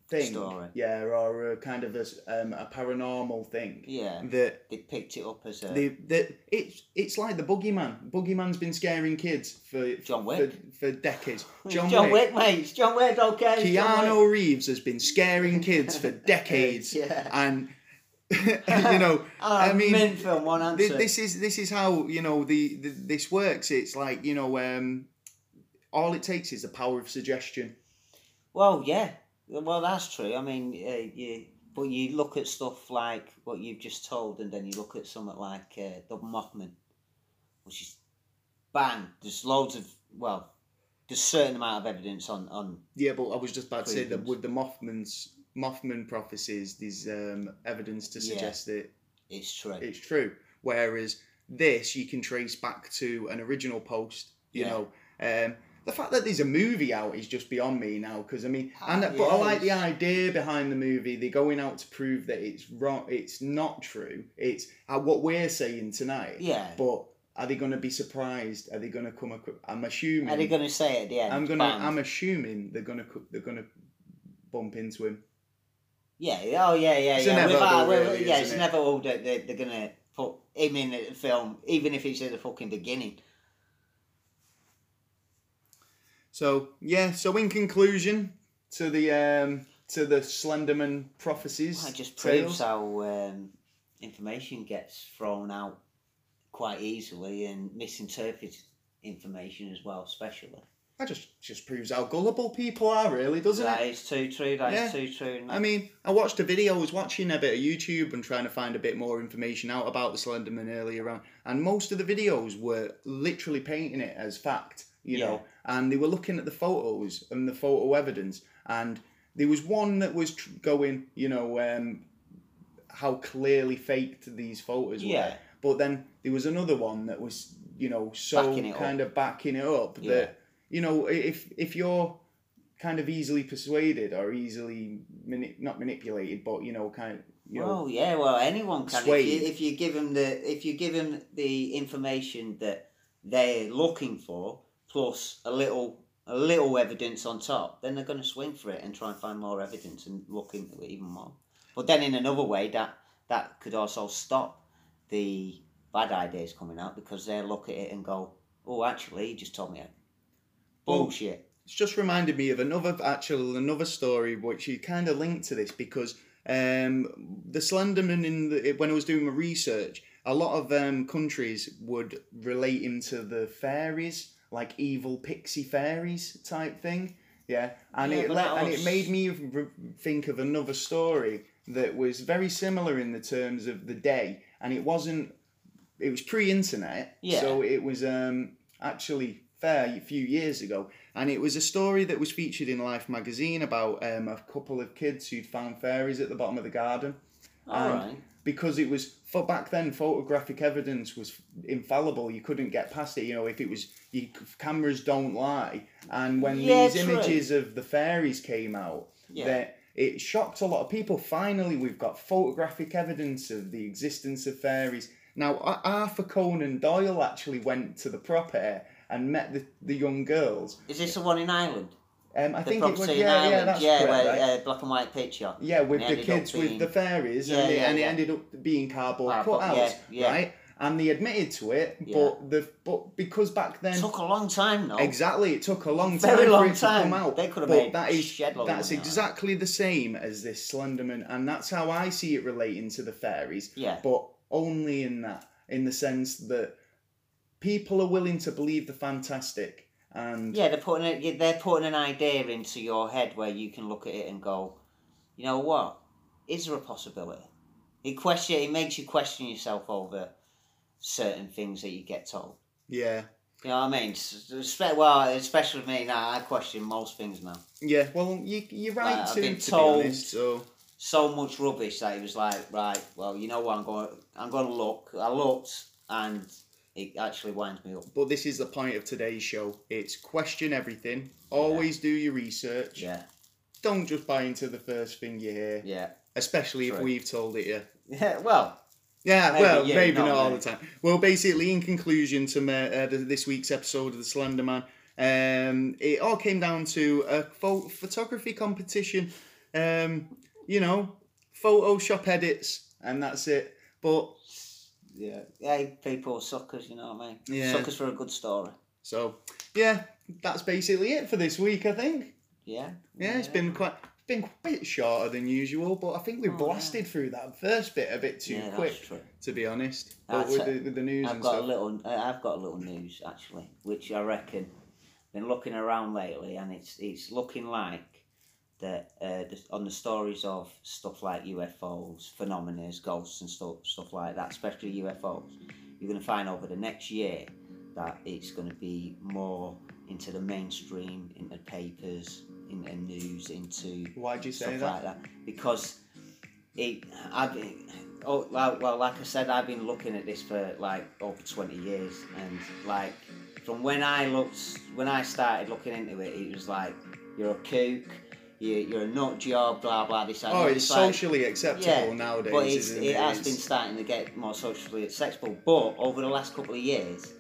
thing,
Story.
yeah, or a kind of a, um, a paranormal thing
Yeah.
that.
They picked it up as a
The, the, it's it's like the boogeyman. Boogeyman's been scaring kids for
John Wick.
for, for decades. John,
John,
Wick.
Wick. mate. It's John Wick. Okay.
Keanu
Wick.
Reeves has been scaring kids for decades,
Yeah.
and you know,
Oh,
I mean,
one answer.
this is this is how you know the, the this works. It's like you know um, all it takes is the power of suggestion.
Well, yeah. Well, that's true. I mean, uh, you, but you look at stuff like what you've just told, and then you look at something like uh, the Mothman, which is bang. There's loads of well, there's certain amount of evidence on on.
Yeah, but I was just about to say that with the Mothman's Mothman prophecies, there's um, evidence to
Yeah.
suggest that
It's true.
it's true. Whereas this, you can trace back to an original post. You
Yeah.
know, um, the fact that there's a movie out is just beyond me now. Because I mean,
Ah,
and but I like the idea behind the movie. They're going out to prove that it's wrong. It's not true. It's uh, what we're saying tonight.
yeah.
But are they going to be surprised? Are they going to come? Across, I'm assuming.
Are they going to say it at the end?
I'm gonna.
bang?
I'm assuming they're gonna. They're gonna bump into him.
Yeah. Oh, yeah, yeah, yeah. Without- well,
really,
yeah, it's
it?
inevitable that they're, they're going to put him in the film, even if it's at the fucking beginning.
So yeah. So in conclusion, to the um to the Slenderman prophecies.
That just
tales,
proves how um, information gets thrown out quite easily and misinterpreted information as well, especially.
That just just proves how gullible people are, really, doesn't
That
it?
is too true. That is
Yeah.
too true.
I mean, I watched a video. I was watching a bit of YouTube and trying to find a bit more information out about the Slenderman earlier on, and most of the videos were literally painting it as fact, you know. And they were looking at the photos and the photo evidence, and there was one that was tr- going, you know, um, how clearly faked these photos were.
Yeah.
But then there was another one that was, you know, so
Backing it
kind of backing it up
Yeah.
that you know, if if you're kind of easily persuaded or easily mani- not manipulated, but you know, kind of you know,
well, yeah. Well, anyone can. If you, if you give them the if you give them the information that they're looking for, plus a little a little evidence on top, then they're going to swing for it and try and find more evidence and look into it even more. But then in another way, that that could also stop the bad ideas coming out because they'll look at it and go, "Oh, actually, he just told me a
Well, it's just reminded me of another actual another story which you kind of linked to this because um, the Slenderman in the when I was doing my research, a lot of um, countries would relate him to the fairies, like evil pixie fairies type thing. Yeah, and
Yeah,
it
but
let,
that
and it made me re- think of another story that was very similar in the terms of the day, and it wasn't. It was pre-internet,
Yeah.
so it was um, actually fair a few years ago, and it was a story that was featured in Life magazine about um, a couple of kids who'd found fairies at the bottom of the garden.
All
and- because it was for back then photographic evidence was infallible you couldn't get past it you know if it was you, cameras don't lie. And when
Yeah,
these
true.
images of the fairies came out
Yeah.
that it shocked a lot of people. Finally we've got photographic evidence of the existence of fairies. Now arthur conan doyle actually went to the property and met the, the young girls
Is this the one in Ireland?
um, i
The
think it was yeah yeah
Ireland?
that's
yeah,
correct
where,
right?
uh, black and white picture.
Yeah, with the
it
kids with the fairies,
Yeah,
and, it,
yeah,
and it ended up being cardboard
Cardboard,
cutouts,
yeah, yeah.
right? And they admitted to it,
Yeah.
but the but because back then
took a long time, though.
exactly it took a long
Very
time
long
for it
time.
to come out.
They could have
but
made
that is
shed load of
that's exactly the same as this Slenderman, and that's how I see it relating to the fairies.
Yeah.
But only in that, in the sense that people are willing to believe the fantastic, and
Yeah, they're putting it, they're putting an idea into your head where you can look at it and go, you know what? Is there a possibility? It question. It makes you question yourself over certain things that you get told.
yeah,
You know what I mean? Well, especially me now, I question most things now.
yeah. Well, you you're right
Like, I've been
to
told-
be honest. So
So much rubbish that it was like, right, well, you know what? I'm going. I'm going to look. I looked, and it actually winds me up.
But this is the point of today's show. It's question everything. Always do your research.
Yeah,
Don't just buy into the first thing you hear,
yeah,
especially if
True.
we've told it you.
yeah. Well,
Yeah,
Maybe
well,
you,
maybe
not
not all
me.
the time. Well, basically, in conclusion to my, uh, the, this week's episode of the Slender Man, um, it all came down to a pho- photography competition. Um, you know, Photoshop edits, and that's it. But
yeah, yeah. People suckers. You know what I mean?
Yeah.
Suckers for a good story.
so, yeah, that's basically it for this week. I think.
Yeah.
Yeah, it's been quite been a bit shorter than usual, but I think we
Oh,
blasted through that first bit a bit too
Yeah,
quick, to be honest. But with the, with the news
I've
and
got
stuff.
a little. uh, I've got a little news actually, which I reckon been looking around lately, and it's it's looking like that uh, the, on the stories of stuff like UFOs, phenomena, ghosts, and stuff stuff like that, especially UFOs. You're going to find over the next year that it's going to be more into the mainstream, into papers, into news, into
Why'd you say
stuff
that?
like that because it I've been oh like, well like I said I've been looking at this for like over 20 years and like from when I looked when I started looking into it it was like you're a kook you, you're a nut job blah blah this that,
Oh, it's
like-
socially acceptable nowadays,
but it's, it
it?
has been starting to get more socially acceptable. But over the last couple of years,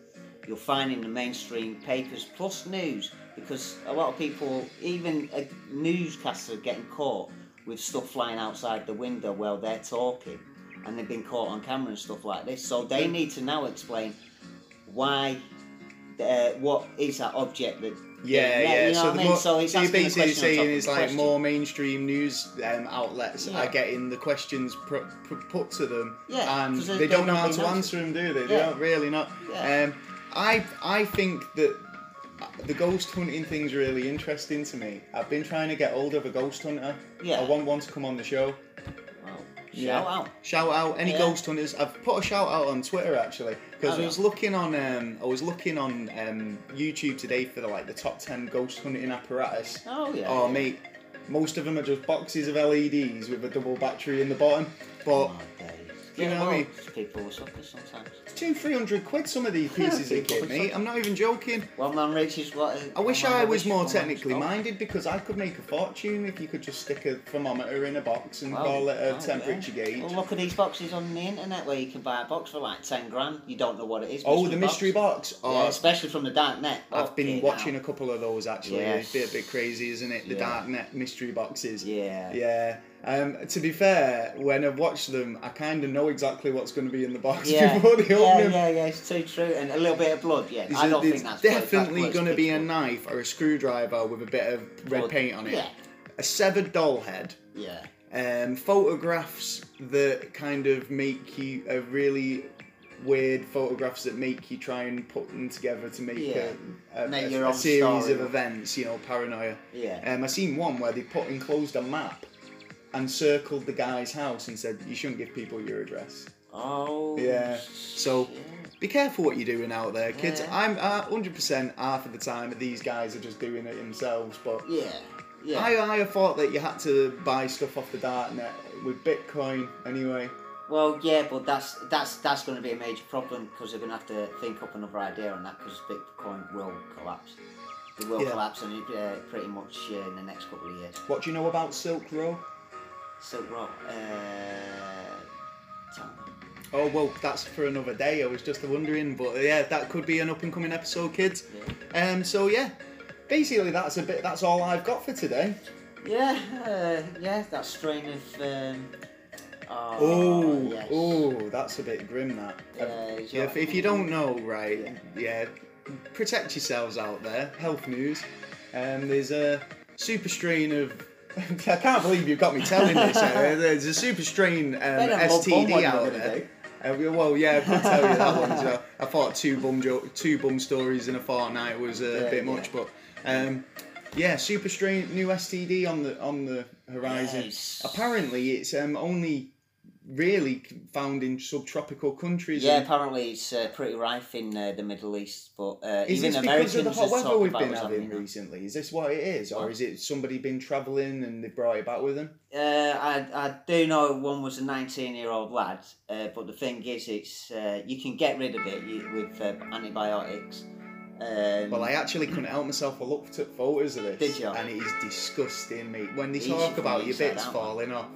you'll find in the mainstream papers plus news because a lot of people, even uh, newscasters, are getting caught with stuff flying outside the window while they're talking, and they've been caught on camera and stuff like this. So they need to now explain why. Uh, what is that object that?
Yeah, yeah.
You know
so,
what I mean?
more,
so
so you're basically
question on top
saying it's like
question.
more mainstream news um, outlets
Yeah.
are getting the questions pr- pr- put to them,
Yeah,
and
they
they don't know how to answer them, do they? They
Yeah.
don't really know.
Yeah.
Um, I I think that the ghost hunting thing's really interesting to me. I've been trying to get hold of a ghost hunter.
Yeah.
I want one to come on the show. Yeah.
shout out.
Shout out any
Yeah.
ghost hunters. I've put a shout out on Twitter actually because
Oh,
I was
yeah.
looking on um, I was looking on um, YouTube today for the like the top ten ghost hunting apparatus.
Oh yeah.
Oh mate, most of them are just boxes of LEDs with a double battery in the bottom. But
Oh.
You
Yeah,
know what I mean?
People were suckers sometimes.
it's two, three hundred quid some of these pieces of
People
kit, mate. I'm not even joking.
One man reaches what?
Uh, I wish I was more technically minded because I could make a fortune if you could just stick a thermometer in a box and
Well,
call it a
well,
temperature
yeah.
gauge.
Well, look at these boxes on the internet where you can buy a box for like ten grand. You don't know what it is.
oh, the mystery box. Oh,
Yeah, especially from the dark net.
I've oh,
been
watching
now.
a couple of those actually.
Yes.
It's a bit, a bit crazy, isn't it? The dark net mystery boxes.
Yeah.
Yeah. Um, to be fair, when I've watched them, I kind of know exactly what's going to be in the box
Yeah.
before they open
yeah,
them.
yeah, yeah, it's too true. And a little bit of blood, yeah.
There's
I don't think that's
definitely going to be a knife or a screwdriver with a bit of red
blood.
paint on it.
Yeah,
A severed doll head.
yeah.
Um, photographs that kind of make you a really weird photographs that make you try and put them together to make
Yeah.
a, a,
Make
a- a series
story.
of events. You know, paranoia.
Yeah.
Um, I seen one where they put enclosed a map and circled the guy's house and said you shouldn't give people your address.
Oh.
Yeah, so-
shit.
Be careful what you're doing out there, kids.
Yeah.
I'm uh, 100% half of the time these guys are just doing it themselves, but
Yeah. Yeah.
I, I thought that you had to buy stuff off the darknet with Bitcoin anyway.
Well, yeah, but that's that's that's going to be a major problem because they're going to have to think up another idea on that because Bitcoin will collapse. It will
Yeah.
collapse, and uh, pretty much uh, in the next couple of years.
What do you know about Silk Road?
Silk Road. Uh.
Oh well, that's for another day. I was just wondering, but yeah, that could be an up and coming episode, kids.
Yeah.
Um, so yeah, basically that's a bit. That's all I've got for today.
Yeah, uh, yeah, that strain of. Um, oh,
Oh,
yes.
oh, that's a bit grim. That.
Yeah,
Um, yeah, if, if you don't know, right, yeah, protect yourselves out there. Health news. Um, there's a super strain of. I can't believe you've got me telling this. Uh, there's a super strain um,
Better not bum
STD out there. Uh, well, yeah, I could tell you that one well. I thought two bum jo- two bum stories in a fortnight was uh, a
Yeah,
bit
yeah.
much, but um, yeah, super strain new STD on the on the horizon.
Yes.
Apparently, it's um, only really found in subtropical countries.
Yeah,
and-
apparently it's uh, pretty rife in uh, the Middle East, but uh,
is
even
this
Americans
because of the hot weather we've been having recently? Is this what it is, or
What?
is it somebody been travelling and they brought it back with them?
Uh, I, I do know one was a 19 year old lad, uh, but the thing is, it's uh, you can get rid of it with uh, antibiotics. Um,
Well, I actually couldn't help myself. I looked at photos of this,
Did you?
and it is disgusting, mate. When they
Easy
talk about your bits falling off,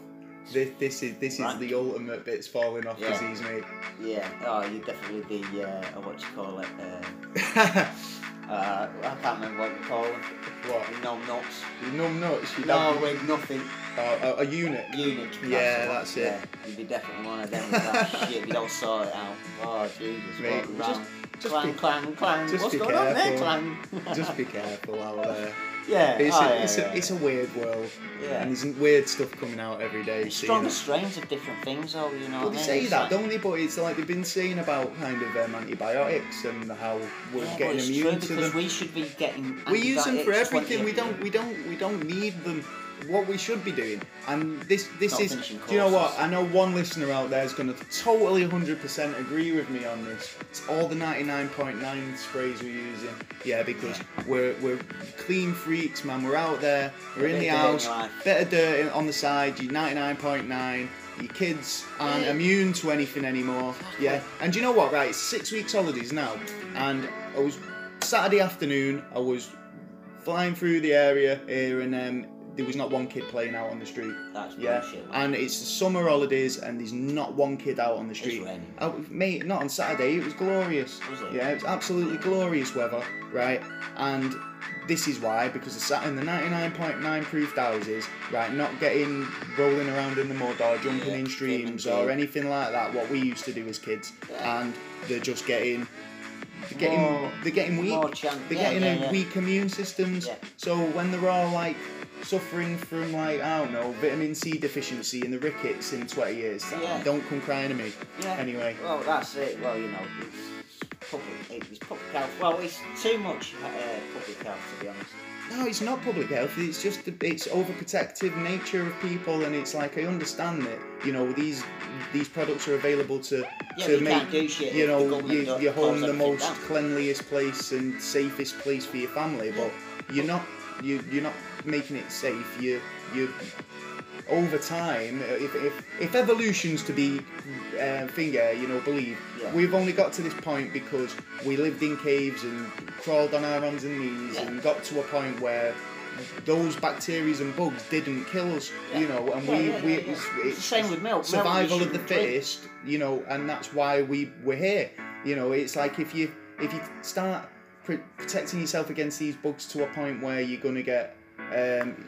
this, this is this is the ultimate bits falling off
Yeah.
disease, mate.
yeah, oh, you'd definitely be, uh, what you call it? Uh, uh, I can't remember what you call them.
what?
No nuts.
You numb nuts? You
No, with nothing.
uh, a, a unit.
Unit.
Yeah,
the one.
that's it.
Yeah, you'd be definitely one of them with that shit if you don't sort it out. Oh, Jesus.
Mate, just- just
clang,
be-
clang, clang. What's going on there,
careful.
clang?
Just be careful out there.
Yeah.
It's,
oh,
a,
yeah,
it's,
yeah,
a, it's a weird world,
yeah.
and there's weird stuff coming out every day.
There's
so, you
stronger
know.
strains of different things, though. You know.
Well, they
I mean?
say
It's
that,
like-
don't they? But it's like they've been saying about kind of um, antibiotics and how we're
Yeah,
getting
it's
immune
true
to
because
them.
we should be getting.
We use them for everything. We don't. We don't. We don't need them. What we should be doing, and this this
Not
is. Do you know what? I know one listener out there is going to totally 100% agree with me on this. It's all the 99.9 sprays we're using. Yeah, because we're we're clean freaks, man. We're out there. We're in the
of dirt in
house. Bit of dirt on the side. You 99.9. Your kids aren't
Yeah.
immune to anything anymore. Yeah. And do you know what? Right, it's six weeks holidays now, and I was Saturday afternoon. I was flying through the area here, and um, there was not one kid playing out on the street.
That's
Yeah,
bullshit. man.
and it's the summer holidays, and there's not one kid out on the street.
raining.
Oh, mate, not on Saturday. It was glorious.
Was it?
Yeah, it was absolutely glorious weather, right? And this is why, because the sat in the 99.9 proofed houses, right, not getting rolling around in the mud or jumping
Yeah,
in streams or anything like that. What we used to do as kids,
Yeah.
and they're just getting. They're getting,
More-
they're getting weak.
chance-
they're
yeah,
getting
yeah,
a
yeah.
weak immune systems.
Yeah.
So when they're all like suffering from like I don't know vitamin C deficiency and the rickets in 20 years,
Yeah.
don't come crying to me.
Yeah.
Anyway,
Well, that's it. Well, you know, it's public. It's public health. Well, it's too much uh, public health to be honest.
No, it's not public health. It's just the, it's overprotective nature of people, and it's like I understand that you know these these products are available to
Yeah,
to make you know
government
your home the most
down.
cleanliest place and safest place for your family, but you're not you you're not making it safe. You you over time, if, if, if evolution's to be uh, finger, you know, believe,
Yeah.
we've only got to this point because we lived in caves and crawled on our hands and knees
Yeah.
and got to a point where those bacteria and bugs didn't kill us, you know, and
Yeah,
we,
yeah,
we
yeah,
it's,
yeah.
it's
the same with milk. Milk
survival
we
of the
shouldn't drink.
fittest, you know, and that's why we we're here. You know, it's like if you if you start pr- protecting yourself against these bugs to a point where you're gonna get, um,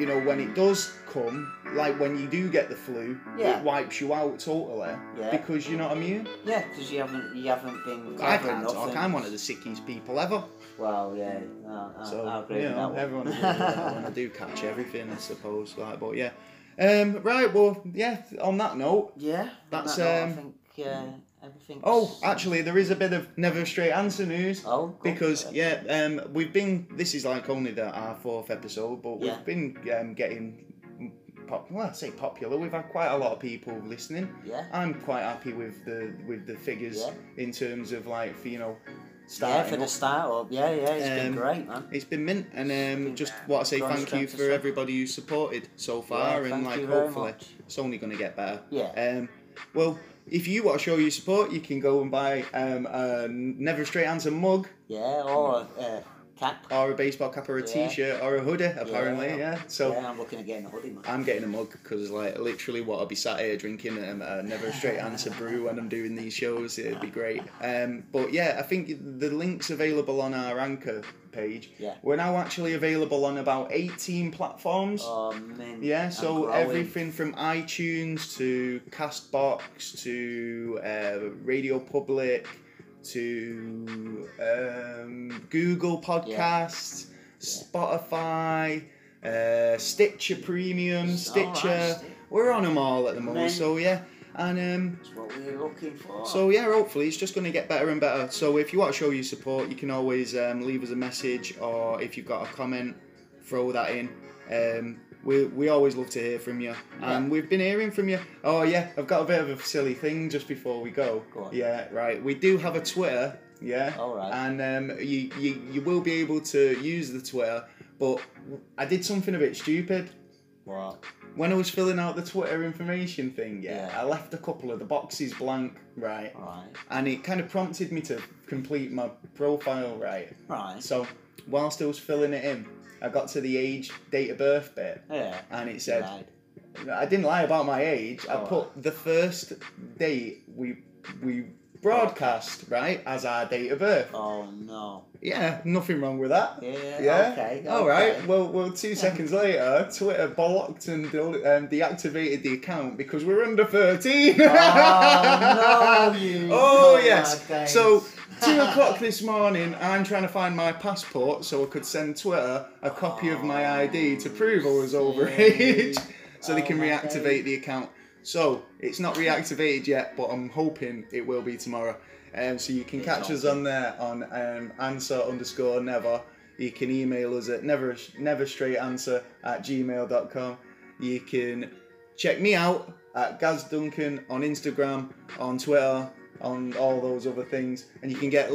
you know, when it does come, like when you do get the flu,
Yeah.
it wipes you out totally
Yeah.
because you're not immune.
Yeah, because you haven't you haven't been.
I can't
enough
talk. I'm one of the sickest people ever.
Well, yeah, no,
So
I agree
you know, everyone
one.
agrees with that one. I do catch everything, I suppose. Like, but yeah. Um, right. Well, yeah. On that note,
yeah,
That's,
that note,
um,
I think uh, everything.
Oh, actually, there is a bit of never a straight answer news.
Oh.
Because yeah, um, we've been. This is like only the our fourth episode, but we've
Yeah.
been um, getting. Pop, well, I say popular. We've had quite a lot of people listening.
Yeah.
I'm quite happy with the with the figures
Yeah.
in terms of like for, you know
Yeah, for the
up.
start up. Yeah, yeah, it's been
Um,
great, man.
It's been mint, and um,
been
just what I say,
growing
thank you for everybody who's supported so far,
Yeah,
and like hopefully
much.
it's only going to get better.
Yeah.
Um, well, if you want to show your support, you can go and buy um, a Never Straight Answer mug.
Yeah, or uh, cap.
or a baseball cap or a
Yeah.
shirt or a hoodie, apparently. Yeah. So.
yeah, I'm looking at getting a hoodie, man.
I'm getting a mug because, like, literally, what I'll be sat here drinking um, a never a straight answer brew when I'm doing these shows. It'd be great. Um, but yeah, I think the link's available on our anchor page.
Yeah.
We're now actually available on about 18 platforms.
Oh man.
Yeah, so everything from iTunes to Castbox to uh, Radio Public to um, Google Podcasts, Spotify, uh, Stitcher Premium, Stitcher.
right.
We're on them all at the moment, so yeah. And um,
That's what we're looking for.
so yeah, hopefully it's just going to get better and better. So if you want to show your support, you can always um, leave us a message, or if you've got a comment, throw that in. Um, we, we always love to hear from you, and we've been hearing from you. Oh yeah, I've got a bit of a silly thing just before we go.
Go on.
Yeah, right. We do have a Twitter. Yeah.
All right.
And um, you, you you will be able to use the Twitter, but I did something a bit stupid
what?
when I was filling out the Twitter information thing. Yeah,
Yeah.
I left a couple of the boxes blank. Right
Right.
and it kind of prompted me to complete my profile right.
Right.
So whilst I was filling it in, I got to the age, date of birth bit,
Yeah.
and it said I didn't lie about my age. I
Oh.
put the first date we we broadcast, right, as our date of birth.
Oh no.
Yeah, nothing wrong with that.
Yeah.
Yeah.
Okay.
All right.
okay.
Well, well, two seconds later, Twitter blocked and um, deactivated the account because we're under thirteen.
Oh no, you.
Oh, yes. So two o'clock this morning, I'm trying to find my passport so I could send Twitter a copy of my ID to prove I was overage, so they
Oh,
can
my
reactivate
days.
the account. So it's not reactivated yet, but I'm hoping it will be tomorrow. Um, so you can catch us on there on um, answer underscore never. You can email us at never never straight answer at gmail.com. You can check me out at Gaz Duncan on Instagram, on Twitter, on all those other things, and you can get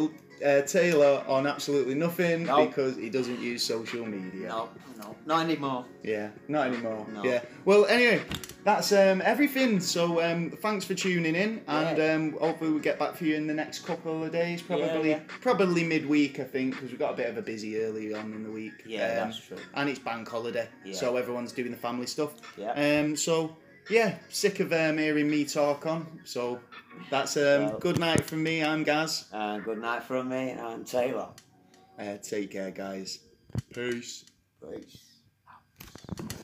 uh, Taylor on absolutely nothing
No.
because he doesn't use social media.
No, no, not anymore.
Yeah, not anymore.
No.
Yeah. Well, anyway, that's um, everything. So um, thanks for tuning in, and
Yeah.
um, hopefully we'll get back for you in the next couple of days. Probably,
yeah.
probably midweek, I think, because we've got a bit of a busy early on in the week.
Yeah,
Um,
that's true.
And it's bank holiday,
Yeah.
so everyone's doing the family stuff.
Yeah.
Um. So yeah, sick of um, hearing me talk on. So that's um,
Well-
good night from me. I'm Gaz.
Uh, good night from me. I'm Taylor.
Uh, take care, guys. Peace.
Peace.